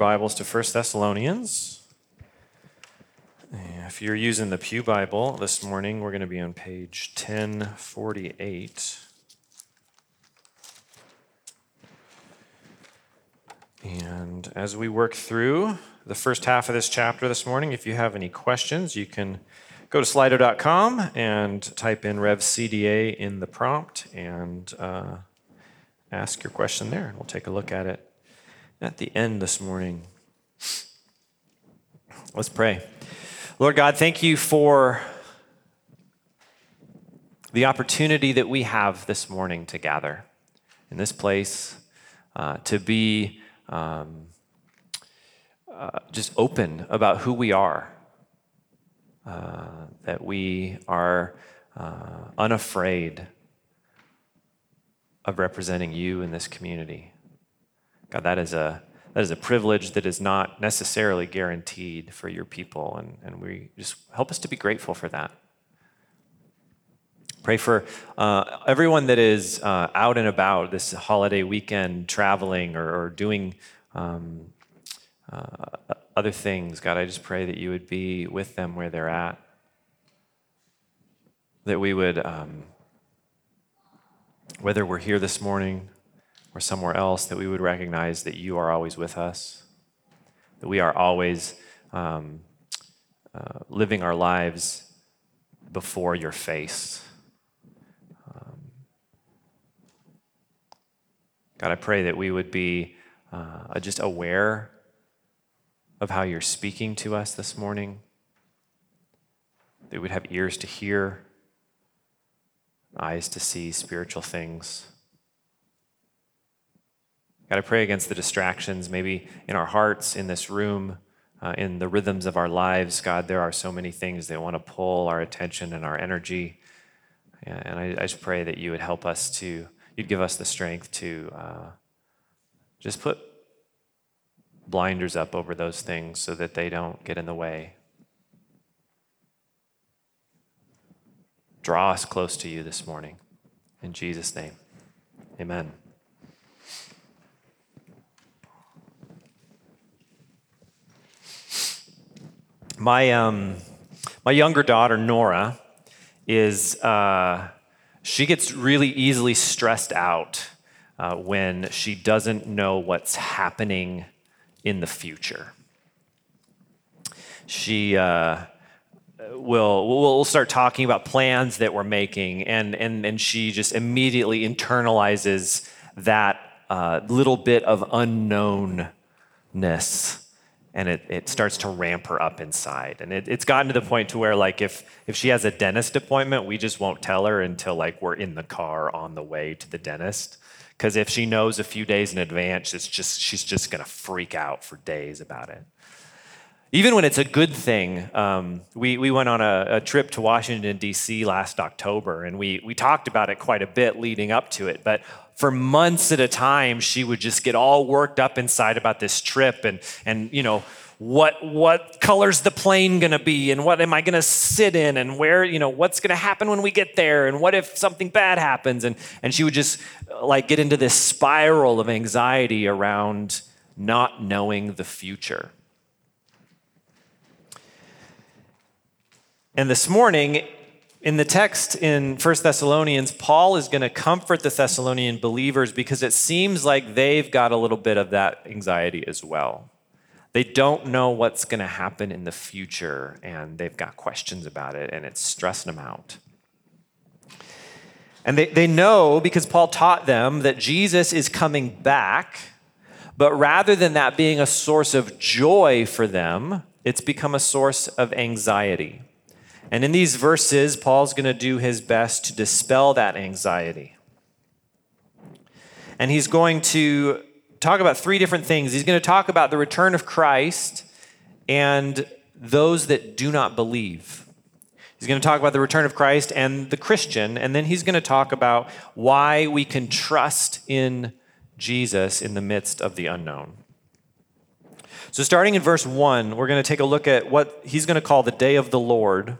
Bibles to 1 Thessalonians. If you're using the Pew Bible this morning, we're going to be on page 1048. And as we work through the first half of this chapter this morning, if you have any questions, you can go to slido.com and type in RevCDA in the prompt and uh, ask your question there. And we'll take a look at it at the end this morning. Let's pray. Lord God, thank you for the opportunity that we have this morning to gather in this place, uh, to be um, uh, just open about who we are, uh, that we are uh, unafraid of representing you in this community. God, that is a that is a privilege that is not necessarily guaranteed for your people, and, and we just help us to be grateful for that. Pray for uh, everyone that is uh, out and about this holiday weekend, traveling or, or doing um, uh, other things. God, I just pray that you would be with them where they're at. That we would, um, whether we're here this morning or somewhere else, that we would recognize that you are always with us, that we are always um, uh, living our lives before your face. Um, God, I pray that we would be uh, just aware of how you're speaking to us this morning, that we would have ears to hear, eyes to see spiritual things. God, I pray against the distractions, maybe in our hearts, in this room, uh, in the rhythms of our lives. God, there are so many things that want to pull our attention and our energy. And I, I just pray that you would help us to, you'd give us the strength to uh, just put blinders up over those things so that they don't get in the way. Draw us close to you this morning. In Jesus' name, amen. My, um, my younger daughter, Nora, is, uh, she gets really easily stressed out uh, when she doesn't know what's happening in the future. She uh, will we'll start talking about plans that we're making, and, and, and she just immediately internalizes that uh, little bit of unknownness and it, it starts to ramp her up inside. And it, it's gotten to the point to where like if if she has a dentist appointment we just won't tell her until like we're in the car on the way to the dentist. Because if she knows a few days in advance it's just she's just going to freak out for days about it. Even when it's a good thing um, we, we went on a, a trip to washington d.c last october and we, we talked about it quite a bit leading up to it but for months at a time, she would just get all worked up inside about this trip and, and you know, what, what color's the plane gonna be and what am I gonna sit in and where, you know, what's gonna happen when we get there and what if something bad happens? And, and she would just like get into this spiral of anxiety around not knowing the future. And this morning, in the text in 1 Thessalonians, Paul is going to comfort the Thessalonian believers because it seems like they've got a little bit of that anxiety as well. They don't know what's going to happen in the future, and they've got questions about it, and it's stressing them out. And they, they know because Paul taught them that Jesus is coming back, but rather than that being a source of joy for them, it's become a source of anxiety. And in these verses, Paul's going to do his best to dispel that anxiety. And he's going to talk about three different things. He's going to talk about the return of Christ and those that do not believe. He's going to talk about the return of Christ and the Christian, and then he's going to talk about why we can trust in Jesus in the midst of the unknown. So, starting in verse 1, we're going to take a look at what he's going to call the day of the Lord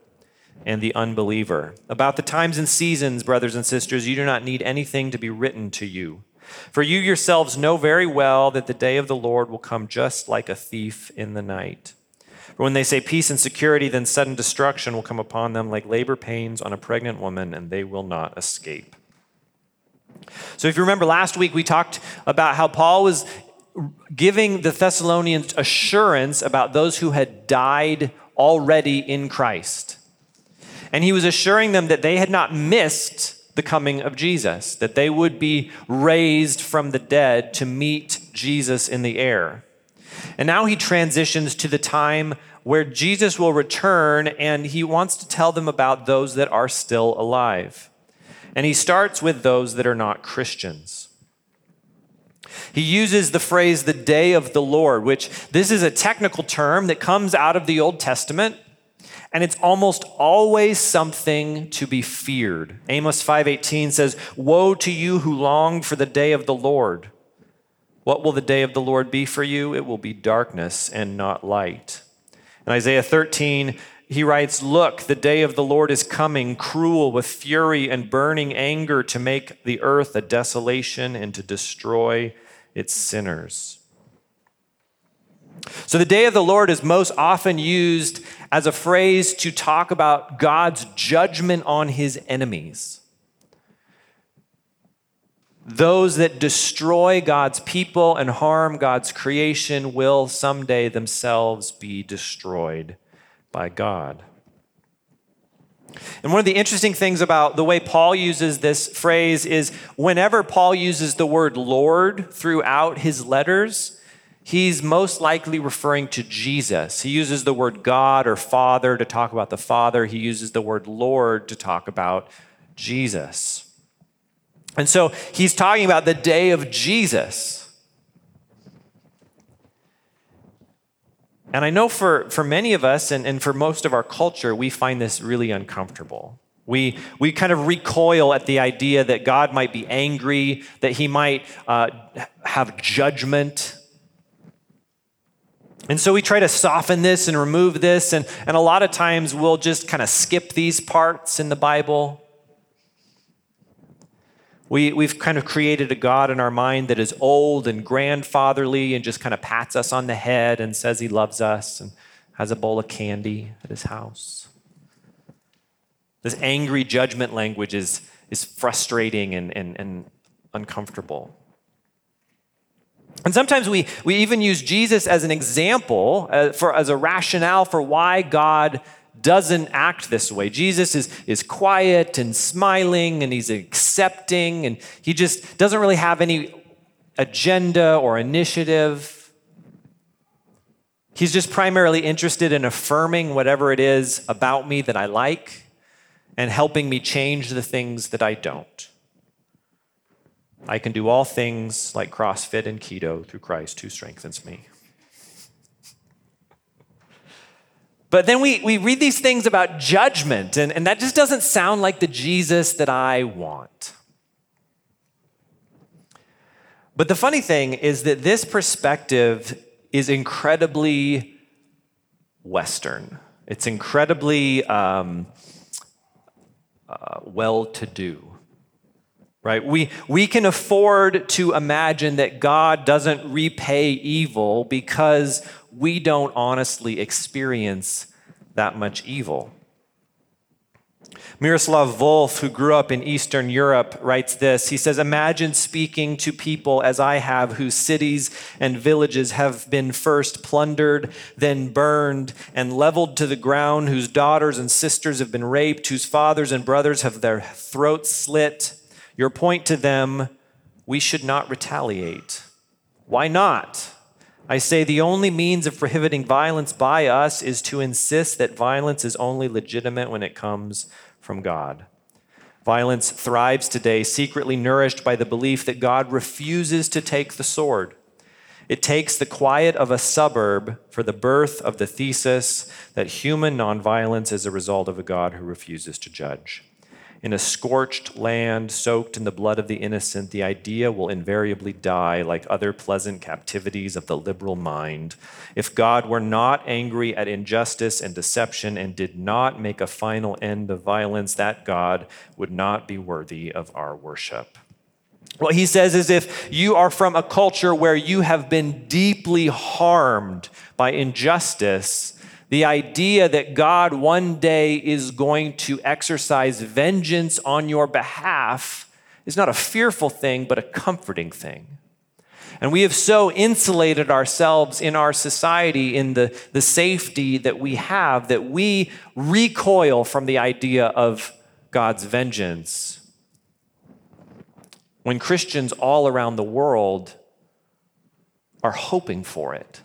and the unbeliever. About the times and seasons, brothers and sisters, you do not need anything to be written to you. For you yourselves know very well that the day of the Lord will come just like a thief in the night. For when they say peace and security, then sudden destruction will come upon them like labor pains on a pregnant woman, and they will not escape. So, if you remember last week, we talked about how Paul was giving the Thessalonians assurance about those who had died already in Christ. And he was assuring them that they had not missed the coming of Jesus, that they would be raised from the dead to meet Jesus in the air. And now he transitions to the time where Jesus will return and he wants to tell them about those that are still alive. And he starts with those that are not Christians. He uses the phrase the day of the Lord, which this is a technical term that comes out of the Old Testament and it's almost always something to be feared. Amos 5:18 says, "Woe to you who long for the day of the Lord. What will the day of the Lord be for you? It will be darkness and not light." In Isaiah 13, he writes, Look, the day of the Lord is coming, cruel with fury and burning anger to make the earth a desolation and to destroy its sinners. So, the day of the Lord is most often used as a phrase to talk about God's judgment on his enemies. Those that destroy God's people and harm God's creation will someday themselves be destroyed by God. And one of the interesting things about the way Paul uses this phrase is whenever Paul uses the word Lord throughout his letters, he's most likely referring to Jesus. He uses the word God or Father to talk about the Father, he uses the word Lord to talk about Jesus. And so he's talking about the day of Jesus. And I know for, for many of us and, and for most of our culture, we find this really uncomfortable. We, we kind of recoil at the idea that God might be angry, that he might uh, have judgment, and so we try to soften this and remove this, and, and a lot of times we'll just kind of skip these parts in the Bible. We, we've kind of created a God in our mind that is old and grandfatherly and just kind of pats us on the head and says he loves us and has a bowl of candy at his house. This angry judgment language is, is frustrating and, and, and uncomfortable. And sometimes we, we even use Jesus as an example, uh, for, as a rationale for why God doesn't act this way. Jesus is, is quiet and smiling and he's accepting and he just doesn't really have any agenda or initiative. He's just primarily interested in affirming whatever it is about me that I like and helping me change the things that I don't. I can do all things like CrossFit and keto through Christ who strengthens me. But then we, we read these things about judgment, and, and that just doesn't sound like the Jesus that I want. But the funny thing is that this perspective is incredibly Western. It's incredibly um, uh, well to do right? We, we can afford to imagine that God doesn't repay evil because we don't honestly experience that much evil. Miroslav Volf, who grew up in Eastern Europe, writes this. He says, Imagine speaking to people as I have, whose cities and villages have been first plundered, then burned, and leveled to the ground, whose daughters and sisters have been raped, whose fathers and brothers have their throats slit your point to them, we should not retaliate. Why not? I say the only means of prohibiting violence by us is to insist that violence is only legitimate when it comes from God. Violence thrives today, secretly nourished by the belief that God refuses to take the sword. It takes the quiet of a suburb for the birth of the thesis that human nonviolence is a result of a God who refuses to judge. In a scorched land soaked in the blood of the innocent, the idea will invariably die like other pleasant captivities of the liberal mind. If God were not angry at injustice and deception and did not make a final end of violence, that God would not be worthy of our worship. What he says is if you are from a culture where you have been deeply harmed by injustice, the idea that God one day is going to exercise vengeance on your behalf is not a fearful thing, but a comforting thing. And we have so insulated ourselves in our society in the, the safety that we have that we recoil from the idea of God's vengeance when Christians all around the world are hoping for it.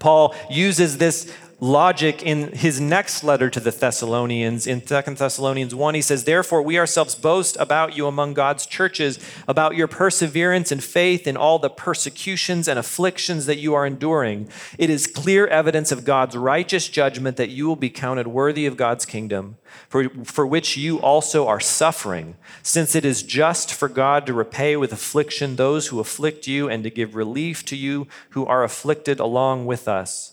Paul uses this logic in his next letter to the Thessalonians. In 2 Thessalonians 1, he says, Therefore, we ourselves boast about you among God's churches, about your perseverance and faith in all the persecutions and afflictions that you are enduring. It is clear evidence of God's righteous judgment that you will be counted worthy of God's kingdom, for, for which you also are suffering, since it is just for God to repay with affliction those who afflict you and to give relief to you who are afflicted along with us.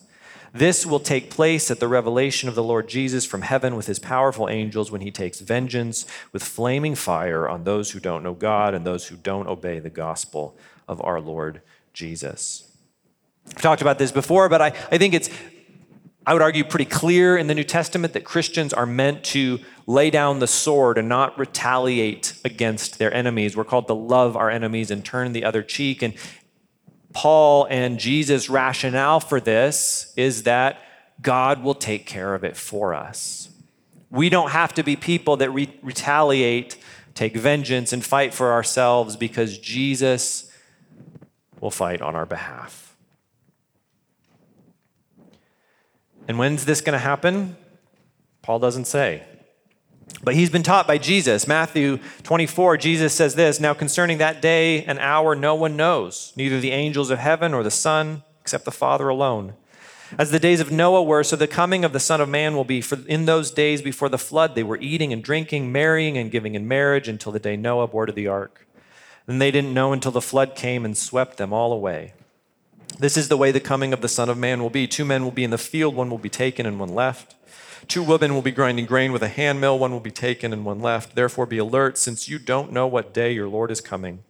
This will take place at the revelation of the Lord Jesus from heaven with his powerful angels when he takes vengeance with flaming fire on those who don't know God and those who don't obey the gospel of our Lord Jesus. I've talked about this before, but I, I think it's, I would argue, pretty clear in the New Testament that Christians are meant to lay down the sword and not retaliate against their enemies. We're called to love our enemies and turn the other cheek. And, Paul and Jesus' rationale for this is that God will take care of it for us. We don't have to be people that re- retaliate, take vengeance, and fight for ourselves because Jesus will fight on our behalf. And when's this going to happen? Paul doesn't say. But he's been taught by Jesus. Matthew 24, Jesus says this Now concerning that day and hour, no one knows, neither the angels of heaven or the Son, except the Father alone. As the days of Noah were, so the coming of the Son of Man will be. For in those days before the flood, they were eating and drinking, marrying and giving in marriage until the day Noah boarded the ark. Then they didn't know until the flood came and swept them all away. This is the way the coming of the Son of Man will be. Two men will be in the field, one will be taken and one left. Two women will be grinding grain with a handmill, one will be taken and one left. Therefore, be alert, since you don't know what day your Lord is coming.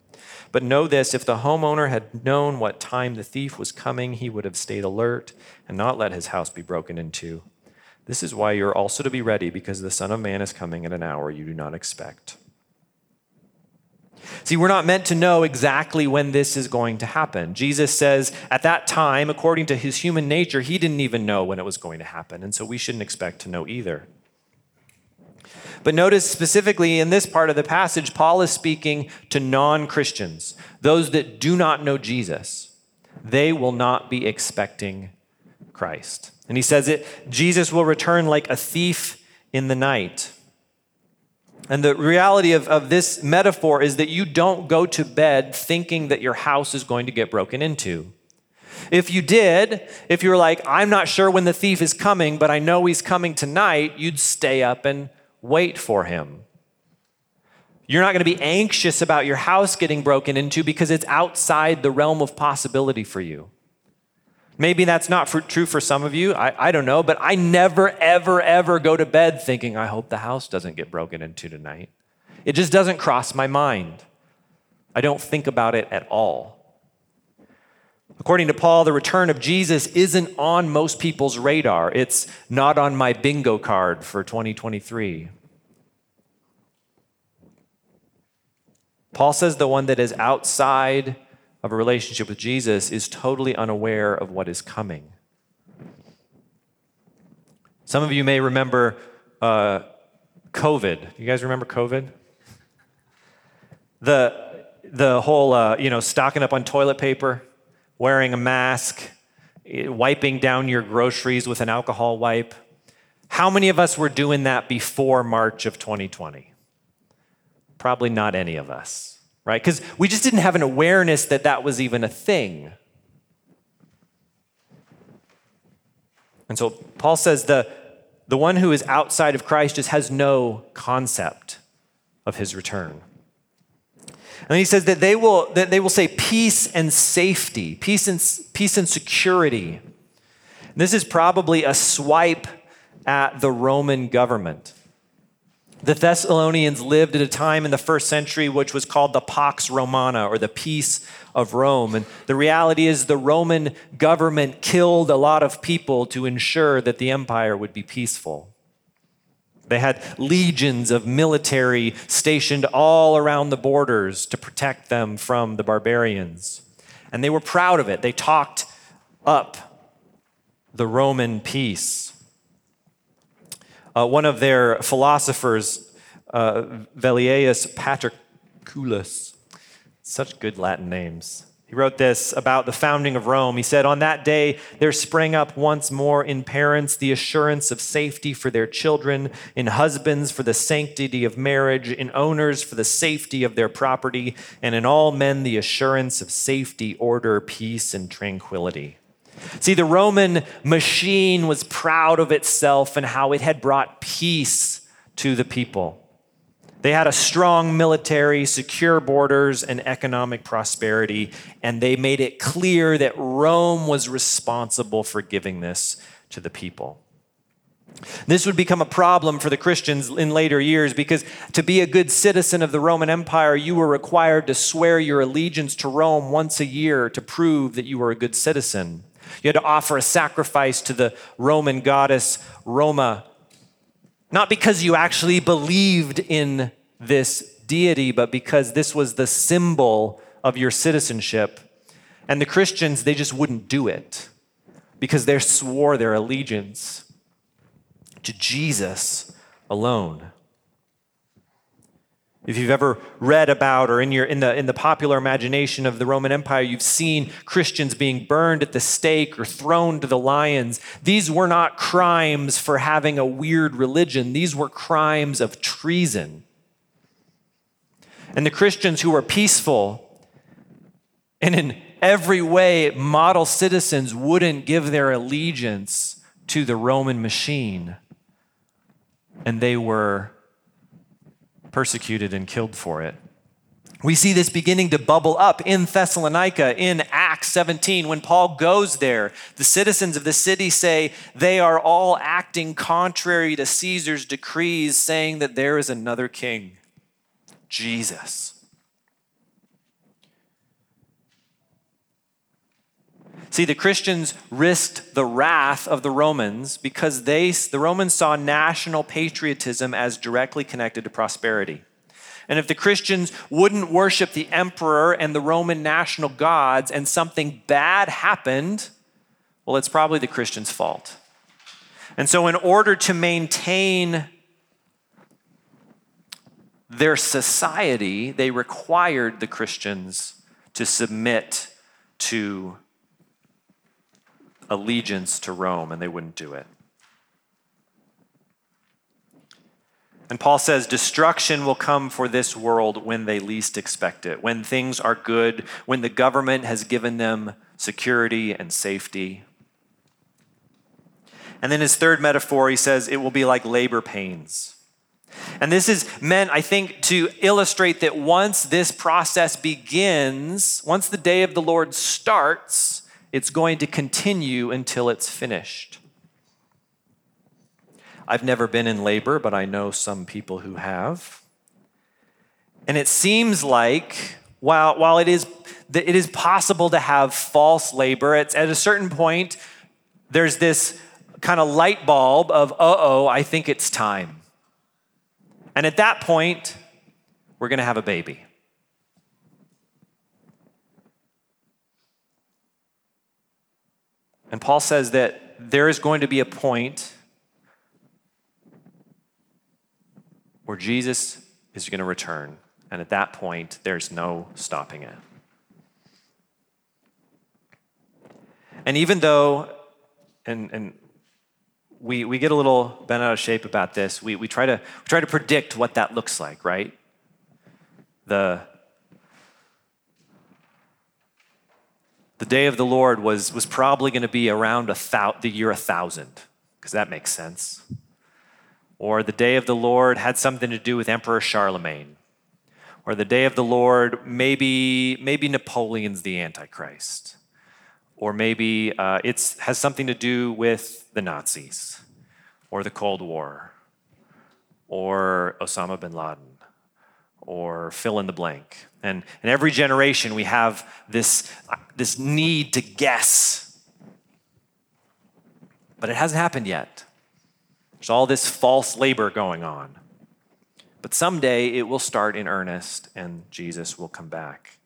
But know this if the homeowner had known what time the thief was coming, he would have stayed alert and not let his house be broken into. This is why you're also to be ready, because the Son of Man is coming at an hour you do not expect. See, we're not meant to know exactly when this is going to happen. Jesus says at that time, according to his human nature, he didn't even know when it was going to happen, and so we shouldn't expect to know either. But notice specifically in this part of the passage, Paul is speaking to non Christians, those that do not know Jesus. They will not be expecting Christ. And he says it Jesus will return like a thief in the night. And the reality of, of this metaphor is that you don't go to bed thinking that your house is going to get broken into. If you did, if you were like, I'm not sure when the thief is coming, but I know he's coming tonight, you'd stay up and wait for him. You're not going to be anxious about your house getting broken into because it's outside the realm of possibility for you. Maybe that's not for, true for some of you. I, I don't know, but I never, ever, ever go to bed thinking, I hope the house doesn't get broken into tonight. It just doesn't cross my mind. I don't think about it at all. According to Paul, the return of Jesus isn't on most people's radar. It's not on my bingo card for 2023. Paul says the one that is outside of a relationship with Jesus is totally unaware of what is coming. Some of you may remember uh, COVID. You guys remember COVID? The, the whole, uh, you know, stocking up on toilet paper, wearing a mask, wiping down your groceries with an alcohol wipe. How many of us were doing that before March of 2020? Probably not any of us right? Because we just didn't have an awareness that that was even a thing. And so Paul says the, the one who is outside of Christ just has no concept of his return. And he says that they will, that they will say peace and safety, peace and, peace and security. And this is probably a swipe at the Roman government. The Thessalonians lived at a time in the first century which was called the Pax Romana or the Peace of Rome. And the reality is, the Roman government killed a lot of people to ensure that the empire would be peaceful. They had legions of military stationed all around the borders to protect them from the barbarians. And they were proud of it. They talked up the Roman peace. Uh, one of their philosophers, uh, Paterculus, such good Latin names. He wrote this about the founding of Rome. He said, On that day, there sprang up once more in parents the assurance of safety for their children, in husbands for the sanctity of marriage, in owners for the safety of their property, and in all men the assurance of safety, order, peace, and tranquility. See, the Roman machine was proud of itself and how it had brought peace to the people. They had a strong military, secure borders, and economic prosperity, and they made it clear that Rome was responsible for giving this to the people. This would become a problem for the Christians in later years because to be a good citizen of the Roman Empire, you were required to swear your allegiance to Rome once a year to prove that you were a good citizen. You had to offer a sacrifice to the Roman goddess Roma, not because you actually believed in this deity, but because this was the symbol of your citizenship. And the Christians, they just wouldn't do it because they swore their allegiance to Jesus alone. If you've ever read about or in, your, in, the, in the popular imagination of the Roman Empire, you've seen Christians being burned at the stake or thrown to the lions. These were not crimes for having a weird religion, these were crimes of treason. And the Christians who were peaceful and in every way model citizens wouldn't give their allegiance to the Roman machine. And they were persecuted and killed for it. We see this beginning to bubble up in Thessalonica in Acts 17 when Paul goes there. The citizens of the city say they are all acting contrary to Caesar's decrees, saying that there is another king, Jesus. See, the Christians risked the wrath of the Romans because they, the Romans saw national patriotism as directly connected to prosperity. And if the Christians wouldn't worship the emperor and the Roman national gods and something bad happened, well, it's probably the Christians' fault. And so, in order to maintain their society, they required the Christians to submit to allegiance to Rome, and they wouldn't do it. And Paul says, Destruction will come for this world when they least expect it, when things are good, when the government has given them security and safety. And then his third metaphor, he says, it will be like labor pains. And this is meant, I think, to illustrate that once this process begins, once the day of the Lord starts, it's going to continue until it's finished. I've never been in labor, but I know some people who have. And it seems like while, while it, is, it is possible to have false labor, at a certain point, there's this kind of light bulb of, uh oh, I think it's time. And at that point, we're going to have a baby. And Paul says that there is going to be a point where Jesus is going to return. And at that point, there's no stopping it. And even though, and, and we, we get a little bent out of shape about this, we, we, try to, we try to predict what that looks like, right? The, the day of the Lord was, was probably going to be around a thou, the year 1000, because that makes sense. Or the day of the Lord had something to do with Emperor Charlemagne. Or the day of the Lord, maybe, maybe Napoleon's the Antichrist. Or maybe uh, it has something to do with the Nazis or the Cold War or Osama bin Laden or fill in the blank. And in every generation, we have this, this need to guess. But it hasn't happened yet. There's all this false labor going on. But someday it will start in earnest and Jesus will come back.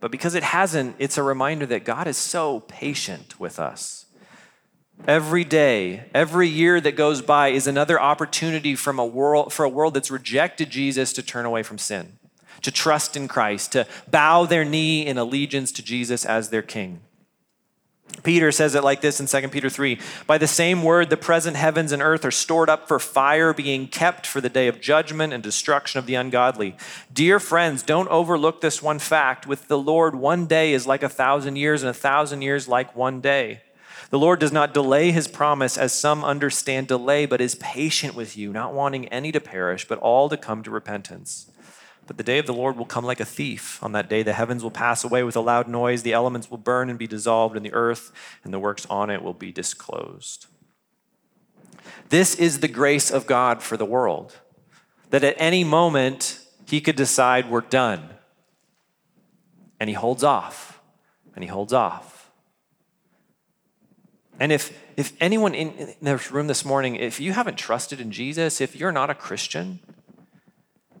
But because it hasn't, it's a reminder that God is so patient with us. Every day, every year that goes by is another opportunity from a world, for a world that's rejected Jesus to turn away from sin, to trust in Christ, to bow their knee in allegiance to Jesus as their king. Peter says it like this in 2 Peter 3 By the same word, the present heavens and earth are stored up for fire, being kept for the day of judgment and destruction of the ungodly. Dear friends, don't overlook this one fact. With the Lord, one day is like a thousand years, and a thousand years like one day. The Lord does not delay his promise, as some understand delay, but is patient with you, not wanting any to perish, but all to come to repentance. But the day of the Lord will come like a thief. On that day, the heavens will pass away with a loud noise, the elements will burn and be dissolved in the earth, and the works on it will be disclosed. This is the grace of God for the world, that at any moment, he could decide we're done. And he holds off, and he holds off. And if, if anyone in the room this morning, if you haven't trusted in Jesus, if you're not a Christian,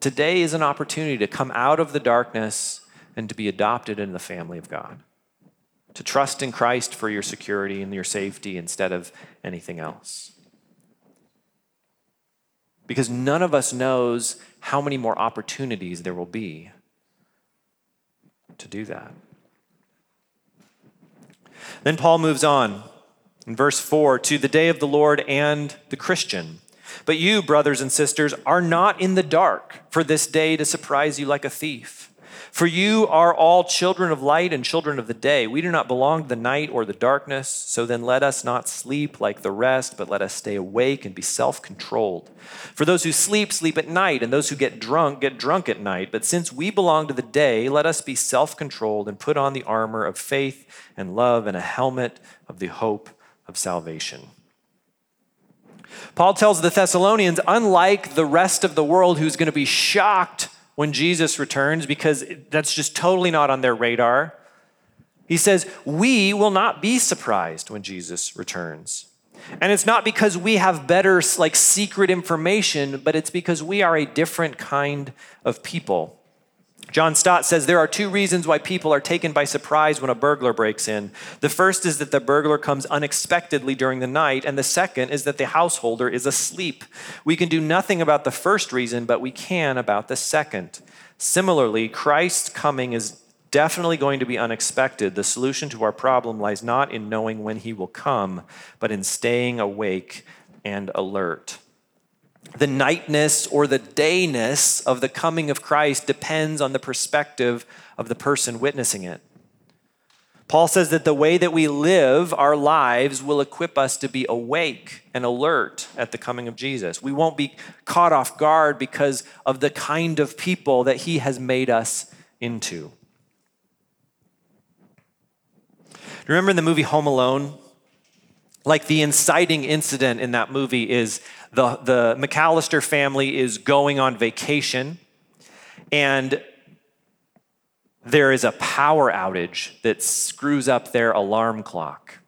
Today is an opportunity to come out of the darkness and to be adopted into the family of God. To trust in Christ for your security and your safety instead of anything else. Because none of us knows how many more opportunities there will be to do that. Then Paul moves on in verse 4 to the day of the Lord and the Christian. But you, brothers and sisters, are not in the dark for this day to surprise you like a thief. For you are all children of light and children of the day. We do not belong to the night or the darkness. So then let us not sleep like the rest, but let us stay awake and be self controlled. For those who sleep, sleep at night, and those who get drunk, get drunk at night. But since we belong to the day, let us be self controlled and put on the armor of faith and love and a helmet of the hope of salvation. Paul tells the Thessalonians, unlike the rest of the world who's going to be shocked when Jesus returns, because that's just totally not on their radar, he says, We will not be surprised when Jesus returns. And it's not because we have better, like, secret information, but it's because we are a different kind of people. John Stott says there are two reasons why people are taken by surprise when a burglar breaks in. The first is that the burglar comes unexpectedly during the night, and the second is that the householder is asleep. We can do nothing about the first reason, but we can about the second. Similarly, Christ's coming is definitely going to be unexpected. The solution to our problem lies not in knowing when he will come, but in staying awake and alert the nightness or the dayness of the coming of Christ depends on the perspective of the person witnessing it. Paul says that the way that we live our lives will equip us to be awake and alert at the coming of Jesus. We won't be caught off guard because of the kind of people that he has made us into. Remember in the movie Home Alone? Like the inciting incident in that movie is the, the McAllister family is going on vacation, and there is a power outage that screws up their alarm clock.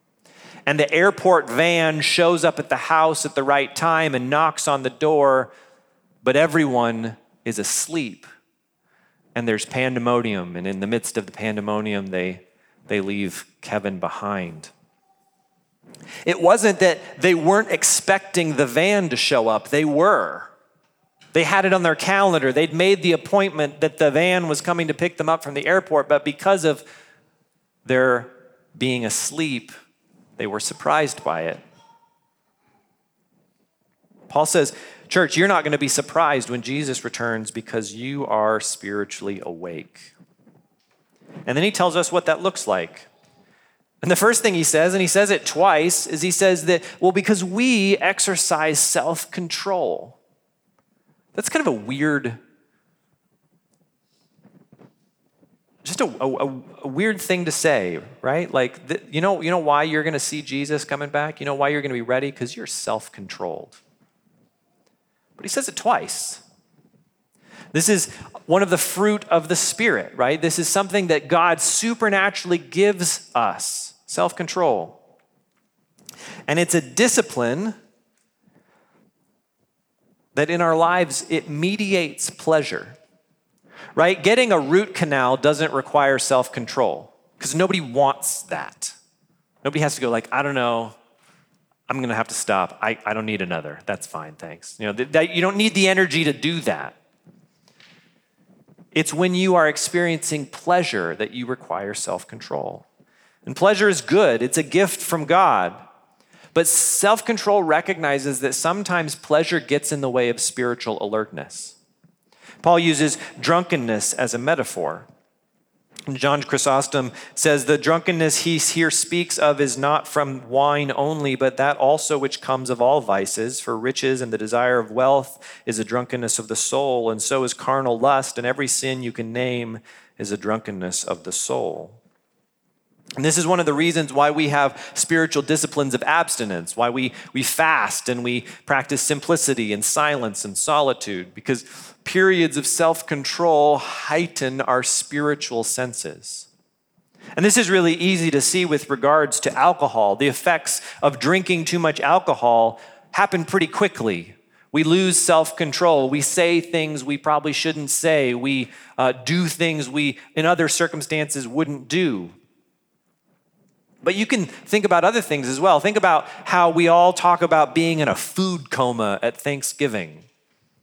And the airport van shows up at the house at the right time and knocks on the door, but everyone is asleep. And there's pandemonium, and in the midst of the pandemonium, they, they leave Kevin behind. It wasn't that they weren't expecting the van to show up, they were. They had it on their calendar. They'd made the appointment that the van was coming to pick them up from the airport, but because of their being asleep, they were surprised by it. Paul says, Church, you're not going to be surprised when Jesus returns because you are spiritually awake. And then he tells us what that looks like. And the first thing he says, and he says it twice, is he says that, well, because we exercise self control. That's kind of a weird, just a, a, a weird thing to say, right? Like, you, know, you know why you're going to see Jesus coming back? You know why you're going to be ready? Because you're self controlled. but he says it twice. This is one of the fruit of the Spirit, right? This is something that God supernaturally gives us self control. And it's a discipline that in our lives it mediates pleasure, right? Getting a root canal doesn't require self control because nobody wants that. Nobody has to go, like, I don't know, I'm going to have to stop. I, I don't need another. That's fine, thanks. You know, th- that, you don't need the energy to do that. It's when you are experiencing pleasure that you require self control. And pleasure is good, it's a gift from God. But self control recognizes that sometimes pleasure gets in the way of spiritual alertness. Paul uses drunkenness as a metaphor. John Chrysostom says the drunkenness he here speaks of is not from wine only, but that also which comes of all vices. For riches and the desire of wealth is a drunkenness of the soul, and so is carnal lust, and every sin you can name is a drunkenness of the soul. And this is one of the reasons why we have spiritual disciplines of abstinence, why we, we fast and we practice simplicity and silence and solitude, because periods of self control heighten our spiritual senses. And this is really easy to see with regards to alcohol. The effects of drinking too much alcohol happen pretty quickly. We lose self control. We say things we probably shouldn't say. We uh, do things we, in other circumstances, wouldn't do. But you can think about other things as well. Think about how we all talk about being in a food coma at Thanksgiving.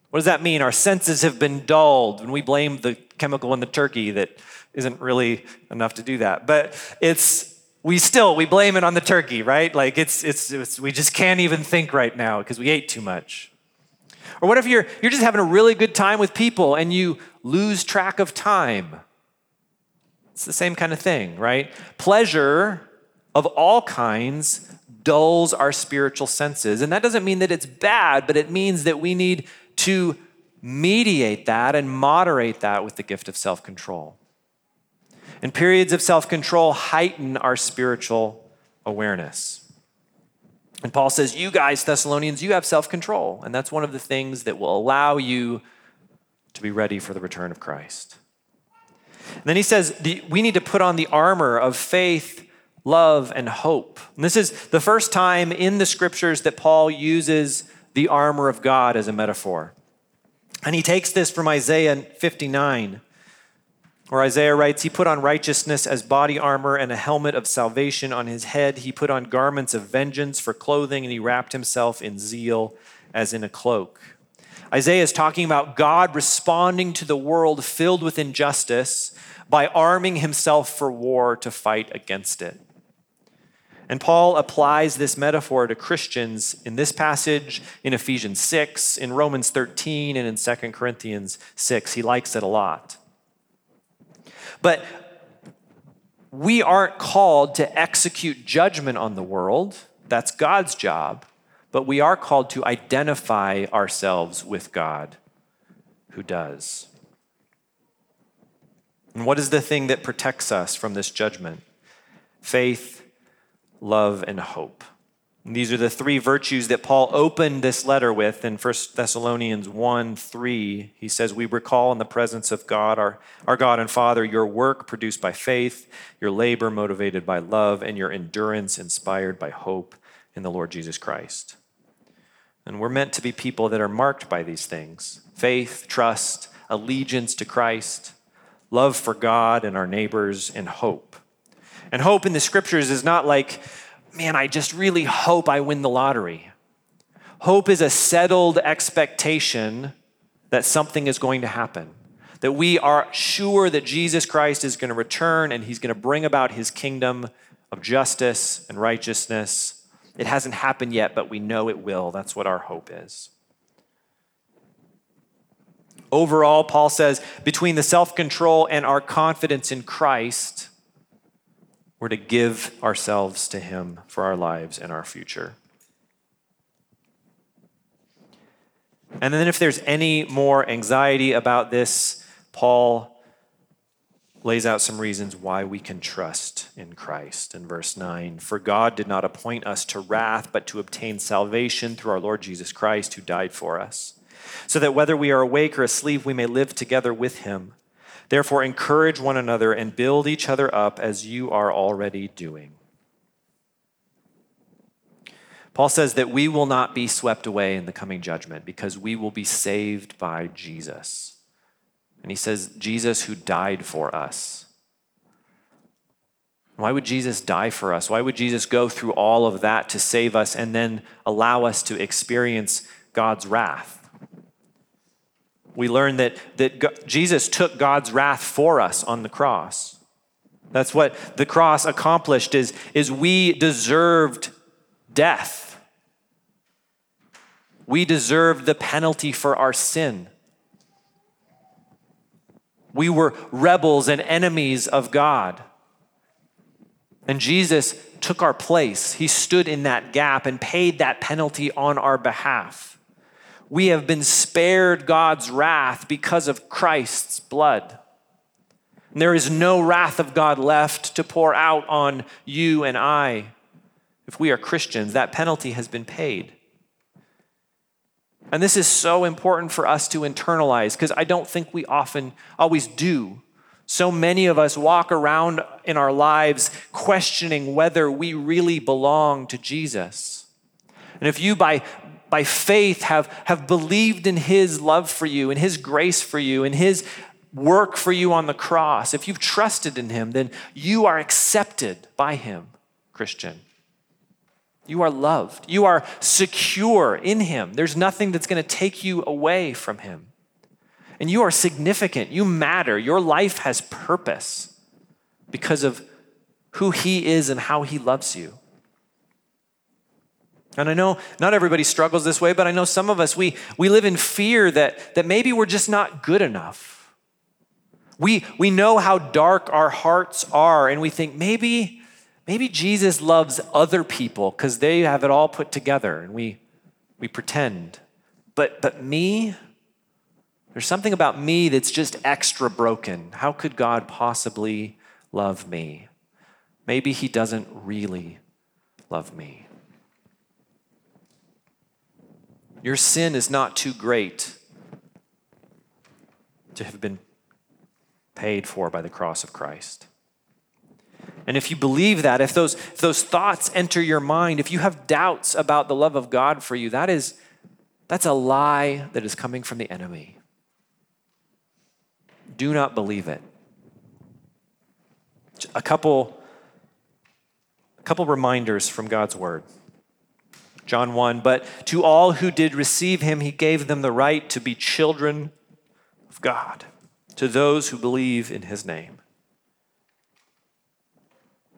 What does that mean? Our senses have been dulled, and we blame the chemical in the turkey that isn't really enough to do that. But it's we still we blame it on the turkey, right? Like it's it's, it's we just can't even think right now because we ate too much. Or what if you're you're just having a really good time with people and you lose track of time? It's the same kind of thing, right? Pleasure of all kinds dulls our spiritual senses. And that doesn't mean that it's bad, but it means that we need to mediate that and moderate that with the gift of self control. And periods of self control heighten our spiritual awareness. And Paul says, You guys, Thessalonians, you have self control. And that's one of the things that will allow you to be ready for the return of Christ. And then he says, We need to put on the armor of faith, love, and hope. And this is the first time in the scriptures that Paul uses the armor of God as a metaphor. And he takes this from Isaiah 59, where Isaiah writes, He put on righteousness as body armor and a helmet of salvation on his head. He put on garments of vengeance for clothing, and he wrapped himself in zeal as in a cloak. Isaiah is talking about God responding to the world filled with injustice by arming himself for war to fight against it. And Paul applies this metaphor to Christians in this passage, in Ephesians 6, in Romans 13, and in 2 Corinthians 6. He likes it a lot. But we aren't called to execute judgment on the world, that's God's job. But we are called to identify ourselves with God, who does. And what is the thing that protects us from this judgment? Faith love, and hope. And these are the three virtues that Paul opened this letter with in 1 Thessalonians 1 3. He says, We recall in the presence of God, our, our God and Father, your work produced by faith, your labor motivated by love, and your endurance inspired by hope in the Lord Jesus Christ. And we're meant to be people that are marked by these things faith, trust, allegiance to Christ, love for God and our neighbors, and hope. And hope in the scriptures is not like, man, I just really hope I win the lottery. Hope is a settled expectation that something is going to happen, that we are sure that Jesus Christ is going to return and he's going to bring about his kingdom of justice and righteousness. It hasn't happened yet, but we know it will. That's what our hope is. Overall, Paul says, between the self control and our confidence in Christ, we're to give ourselves to Him for our lives and our future. And then, if there's any more anxiety about this, Paul lays out some reasons why we can trust in Christ in verse 9. For God did not appoint us to wrath, but to obtain salvation through our Lord Jesus Christ, who died for us so that whether we are awake or asleep, we may live together with him. Therefore, encourage one another and build each other up as you are already doing. Paul says that we will not be swept away in the coming judgment because we will be saved by Jesus. And he says, Jesus who died for us. Why would Jesus die for us? Why would Jesus go through all of that to save us and then allow us to experience God's wrath? We learn that, that Jesus took God's wrath for us on the cross. That's what the cross accomplished is, is we deserved death. We deserved the penalty for our sin. We were rebels and enemies of God. And Jesus took our place. He stood in that gap and paid that penalty on our behalf. We have been spared God's wrath because of Christ's blood. And there is no wrath of God left to pour out on you and I. If we are Christians, that penalty has been paid. And this is so important for us to internalize because I don't think we often always do. So many of us walk around in our lives questioning whether we really belong to Jesus. And if you, by, by faith, have, have believed in His love for you, in His grace for you, in His work for you on the cross, if you've trusted in Him, then you are accepted by Him, Christian. You are loved. You are secure in Him. There's nothing that's going to take you away from Him. And you are significant. You matter. Your life has purpose because of who He is and how He loves you. And I know not everybody struggles this way, but I know some of us, we, we live in fear that, that maybe we're just not good enough. We, we know how dark our hearts are, and we think maybe Maybe Jesus loves other people because they have it all put together and we, we pretend. But, but me, there's something about me that's just extra broken. How could God possibly love me? Maybe He doesn't really love me. Your sin is not too great to have been paid for by the cross of Christ. And if you believe that, if those, if those thoughts enter your mind, if you have doubts about the love of God for you, that is, that's a lie that is coming from the enemy. Do not believe it. A couple, a couple reminders from God's word. John 1 But to all who did receive him, he gave them the right to be children of God, to those who believe in his name.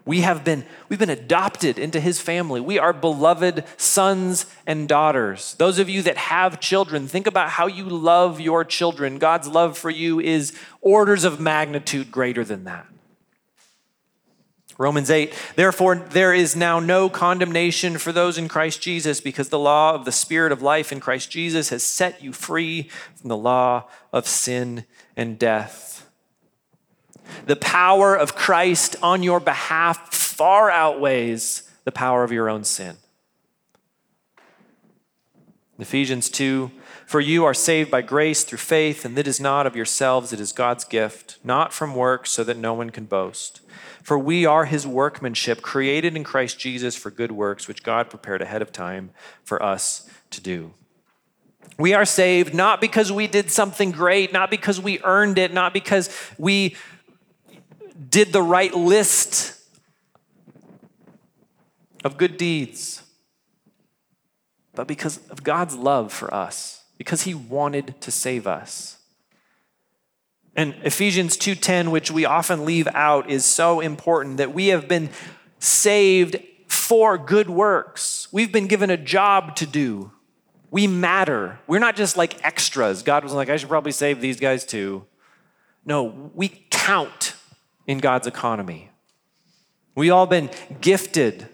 We have been, we've been adopted into his family. We are beloved sons and daughters. Those of you that have children, think about how you love your children. God's love for you is orders of magnitude greater than that. Romans 8, therefore, there is now no condemnation for those in Christ Jesus because the law of the Spirit of life in Christ Jesus has set you free from the law of sin and death. The power of Christ on your behalf far outweighs the power of your own sin. Ephesians 2 For you are saved by grace through faith, and that is not of yourselves, it is God's gift, not from works, so that no one can boast. For we are his workmanship, created in Christ Jesus for good works, which God prepared ahead of time for us to do. We are saved not because we did something great, not because we earned it, not because we did the right list of good deeds, but because of God's love for us, because he wanted to save us. And Ephesians 2:10 which we often leave out is so important that we have been saved for good works. We've been given a job to do. We matter. We're not just like extras. God was like I should probably save these guys too. No, we count in God's economy. We all been gifted,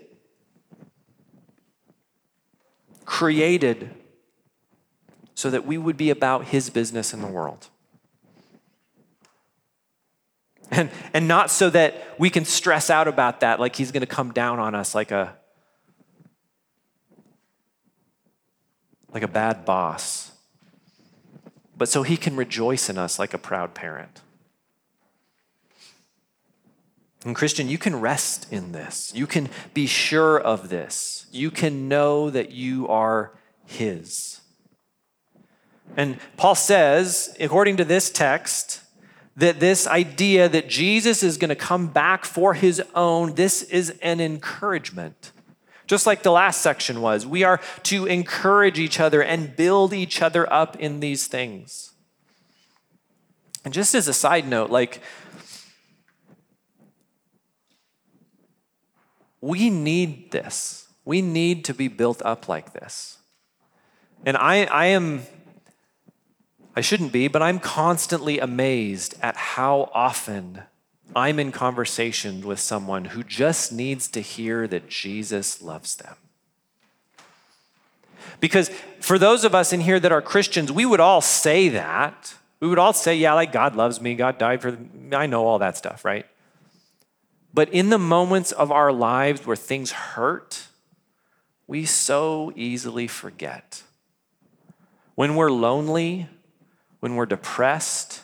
created so that we would be about his business in the world. And, and not so that we can stress out about that, like he's going to come down on us like a, like a bad boss. but so he can rejoice in us like a proud parent. And Christian, you can rest in this. You can be sure of this. You can know that you are his. And Paul says, according to this text, that this idea that Jesus is going to come back for his own, this is an encouragement. Just like the last section was, we are to encourage each other and build each other up in these things. And just as a side note, like, we need this. We need to be built up like this. And I, I am I shouldn't be, but I'm constantly amazed at how often I'm in conversation with someone who just needs to hear that Jesus loves them. Because for those of us in here that are Christians, we would all say that. We would all say, yeah, like God loves me, God died for me. I know all that stuff, right? But in the moments of our lives where things hurt, we so easily forget. When we're lonely, when we're depressed,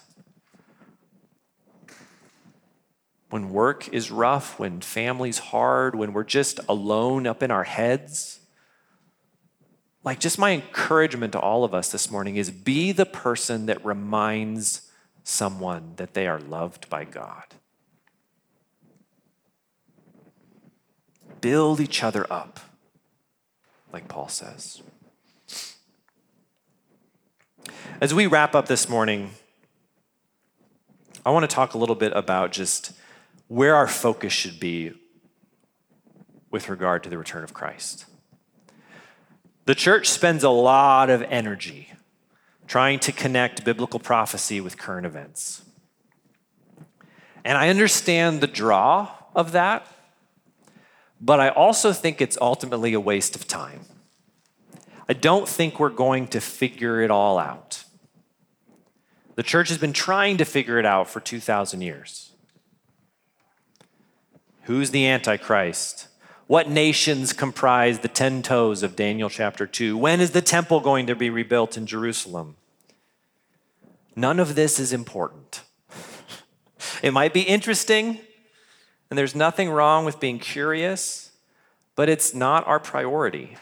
when work is rough, when family's hard, when we're just alone up in our heads. Like, just my encouragement to all of us this morning is be the person that reminds someone that they are loved by God. Build each other up, like Paul says. As we wrap up this morning, I want to talk a little bit about just where our focus should be with regard to the return of Christ. The church spends a lot of energy trying to connect biblical prophecy with current events. And I understand the draw of that, but I also think it's ultimately a waste of time. I don't think we're going to figure it all out. The church has been trying to figure it out for 2,000 years. Who's the Antichrist? What nations comprise the 10 toes of Daniel chapter 2? When is the temple going to be rebuilt in Jerusalem? None of this is important. It might be interesting, and there's nothing wrong with being curious, but it's not our priority.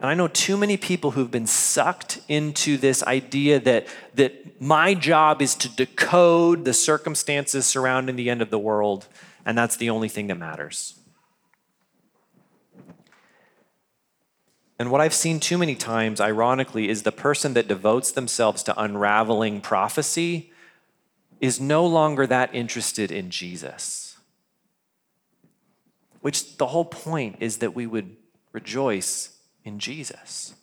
And I know too many people who've been sucked into this idea that, that my job is to decode the circumstances surrounding the end of the world, and that's the only thing that matters. And what I've seen too many times, ironically, is the person that devotes themselves to unraveling prophecy is no longer that interested in Jesus. Which the whole point is that we would rejoice in Jesus.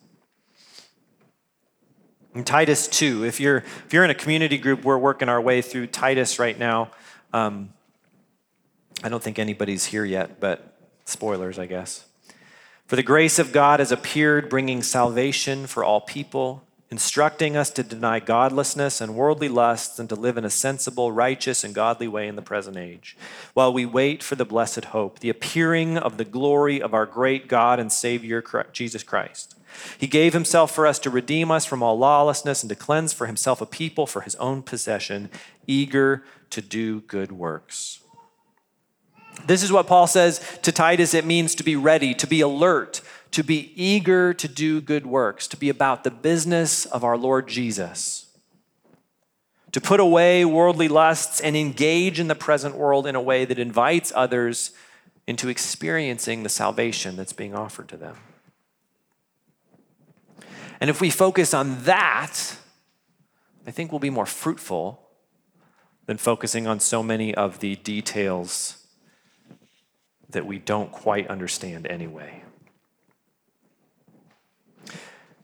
In Titus 2, if you're, if you're in a community group, we're working our way through Titus right now. Um, I don't think anybody's here yet, but spoilers, I guess. For the grace of God has appeared, bringing salvation for all people instructing us to deny godlessness and worldly lusts and to live in a sensible, righteous, and godly way in the present age, while we wait for the blessed hope, the appearing of the glory of our great God and Savior, Jesus Christ. He gave himself for us to redeem us from all lawlessness and to cleanse for himself a people for his own possession, eager to do good works. This is what Paul says to Titus it means to be ready, to be alert, to be eager to do good works, to be about the business of our Lord Jesus, to put away worldly lusts and engage in the present world in a way that invites others into experiencing the salvation that's being offered to them. And if we focus on that, I think we'll be more fruitful than focusing on so many of the details that we don't quite understand anyway.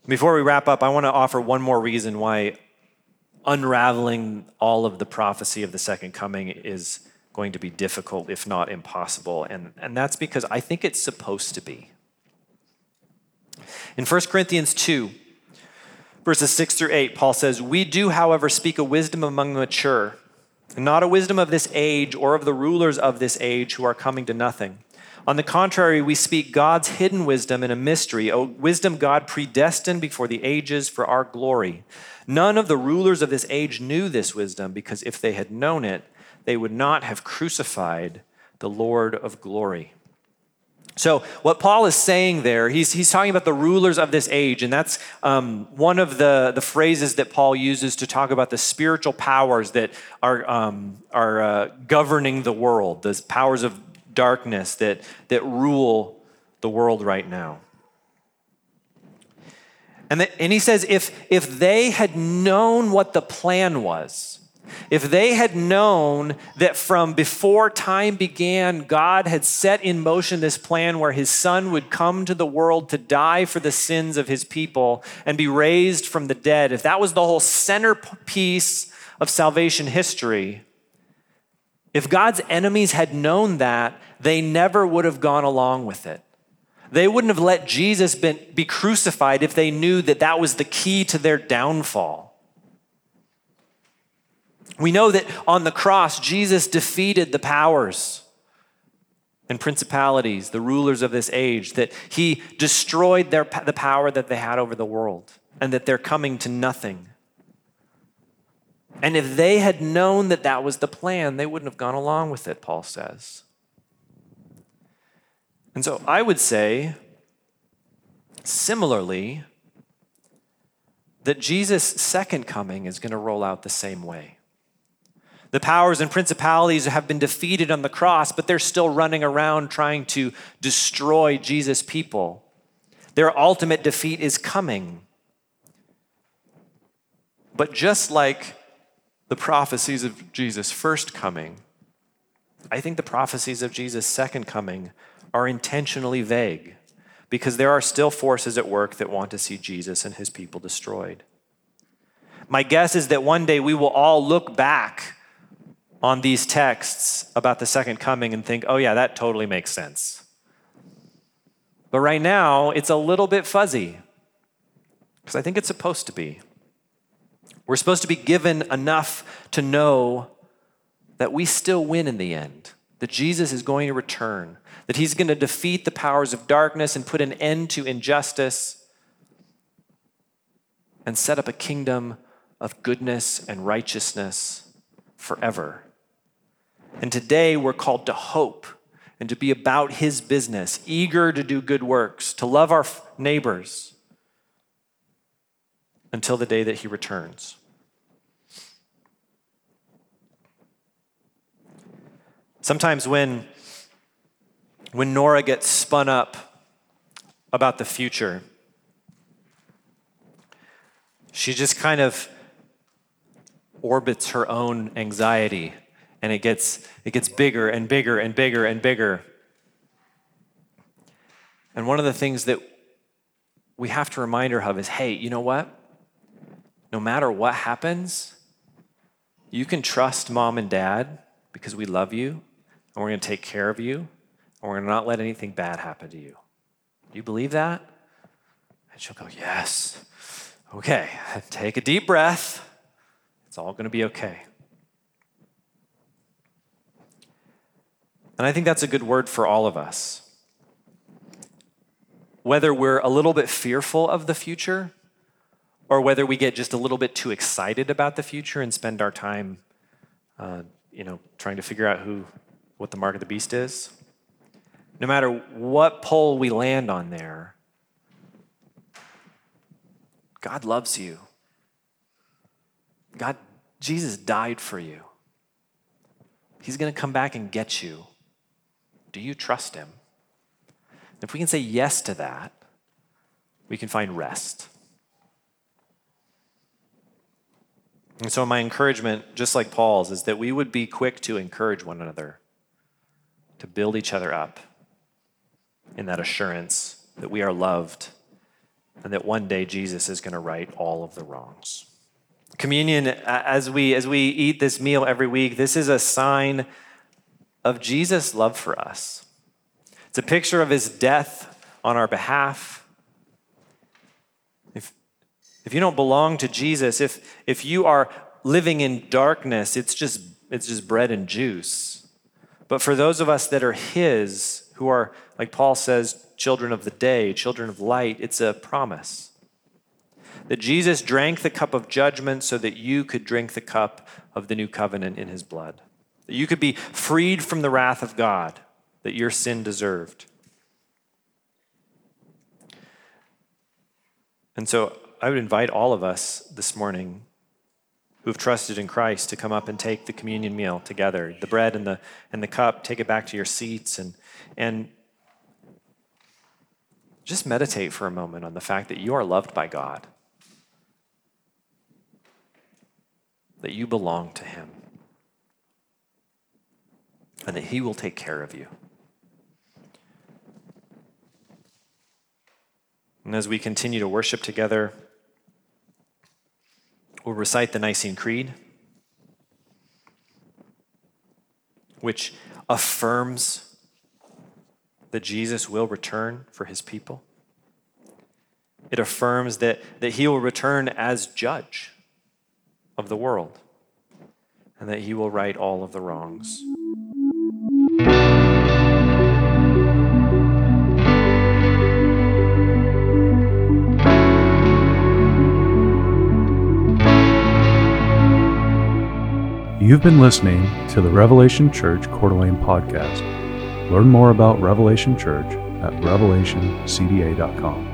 Before we wrap up, I want to offer one more reason why unraveling all of the prophecy of the second coming is going to be difficult, if not impossible. And, and that's because I think it's supposed to be. In 1 Corinthians 2, verses 6 through 8, Paul says, We do, however, speak a wisdom among the mature, not a wisdom of this age or of the rulers of this age who are coming to nothing. On the contrary, we speak God's hidden wisdom in a mystery, a wisdom God predestined before the ages for our glory. None of the rulers of this age knew this wisdom, because if they had known it, they would not have crucified the Lord of glory. So, what Paul is saying there, he's, he's talking about the rulers of this age, and that's um, one of the, the phrases that Paul uses to talk about the spiritual powers that are, um, are uh, governing the world, the powers of darkness that, that rule the world right now. And, and he says, if, if they had known what the plan was, if they had known that from before time began, God had set in motion this plan where his son would come to the world to die for the sins of his people and be raised from the dead, if that was the whole centerpiece of salvation history, if God's enemies had known that, they never would have gone along with it. They wouldn't have let Jesus be crucified if they knew that that was the key to their downfall. We know that on the cross, Jesus defeated the powers and principalities, the rulers of this age, that he destroyed their, the power that they had over the world, and that they're coming to nothing. And if they had known that that was the plan, they wouldn't have gone along with it, Paul says. And so I would say, similarly, that Jesus' second coming is going to roll out the same way. The powers and principalities have been defeated on the cross, but they're still running around trying to destroy Jesus' people. Their ultimate defeat is coming. But just like the prophecies of Jesus' first coming, I think the prophecies of Jesus' second coming are intentionally vague because there are still forces at work that want to see Jesus and his people destroyed. My guess is that one day we will all look back on these texts about the second coming and think, oh, yeah, that totally makes sense. But right now, it's a little bit fuzzy because I think it's supposed to be. We're supposed to be given enough to know that we still win in the end, that Jesus is going to return, that he's going to defeat the powers of darkness and put an end to injustice and set up a kingdom of goodness and righteousness forever. And today we're called to hope and to be about his business, eager to do good works, to love our neighbors until the day that he returns. Sometimes when, when Nora gets spun up about the future, she just kind of orbits her own anxiety and it gets, it gets bigger and bigger and bigger and bigger. And one of the things that we have to remind her of is hey, you know what? No matter what happens, you can trust mom and dad because we love you and we're going to take care of you and we're going to not let anything bad happen to you. Do you believe that? And she'll go, Yes. Okay, take a deep breath. It's all going to be okay. And I think that's a good word for all of us. Whether we're a little bit fearful of the future, or whether we get just a little bit too excited about the future and spend our time, uh, you know, trying to figure out who, what the mark of the beast is. No matter what pole we land on there, God loves you. God, Jesus died for you. He's going to come back and get you. Do you trust Him? If we can say yes to that, we can find rest. And so, my encouragement, just like Paul's, is that we would be quick to encourage one another, to build each other up in that assurance that we are loved and that one day Jesus is going to right all of the wrongs. Communion, as we, as we eat this meal every week, this is a sign of Jesus' love for us. It's a picture of his death on our behalf. If, if you don't belong to Jesus, if, if you are living in darkness, it's just, it's just bread and juice. But for those of us that are his, who are, like Paul says, children of the day, children of light. It's a promise. That Jesus drank the cup of judgment so that you could drink the cup of the new covenant in his blood. That you could be freed from the wrath of God that your sin deserved. And so I would invite all of us this morning who've trusted in Christ to come up and take the communion meal together, the bread and the, and the cup, take it back to your seats and, and just meditate for a moment on the fact that you are loved by God, that you belong to Him, and that He will take care of you. And as we continue to worship together, we'll recite the Nicene Creed, which affirms that Jesus will return for his people. It affirms that, that he will return as judge of the world and that he will right all of the wrongs. You've been listening to the Revelation Church Coeur podcast. Learn more about Revelation Church at revelationcda.com.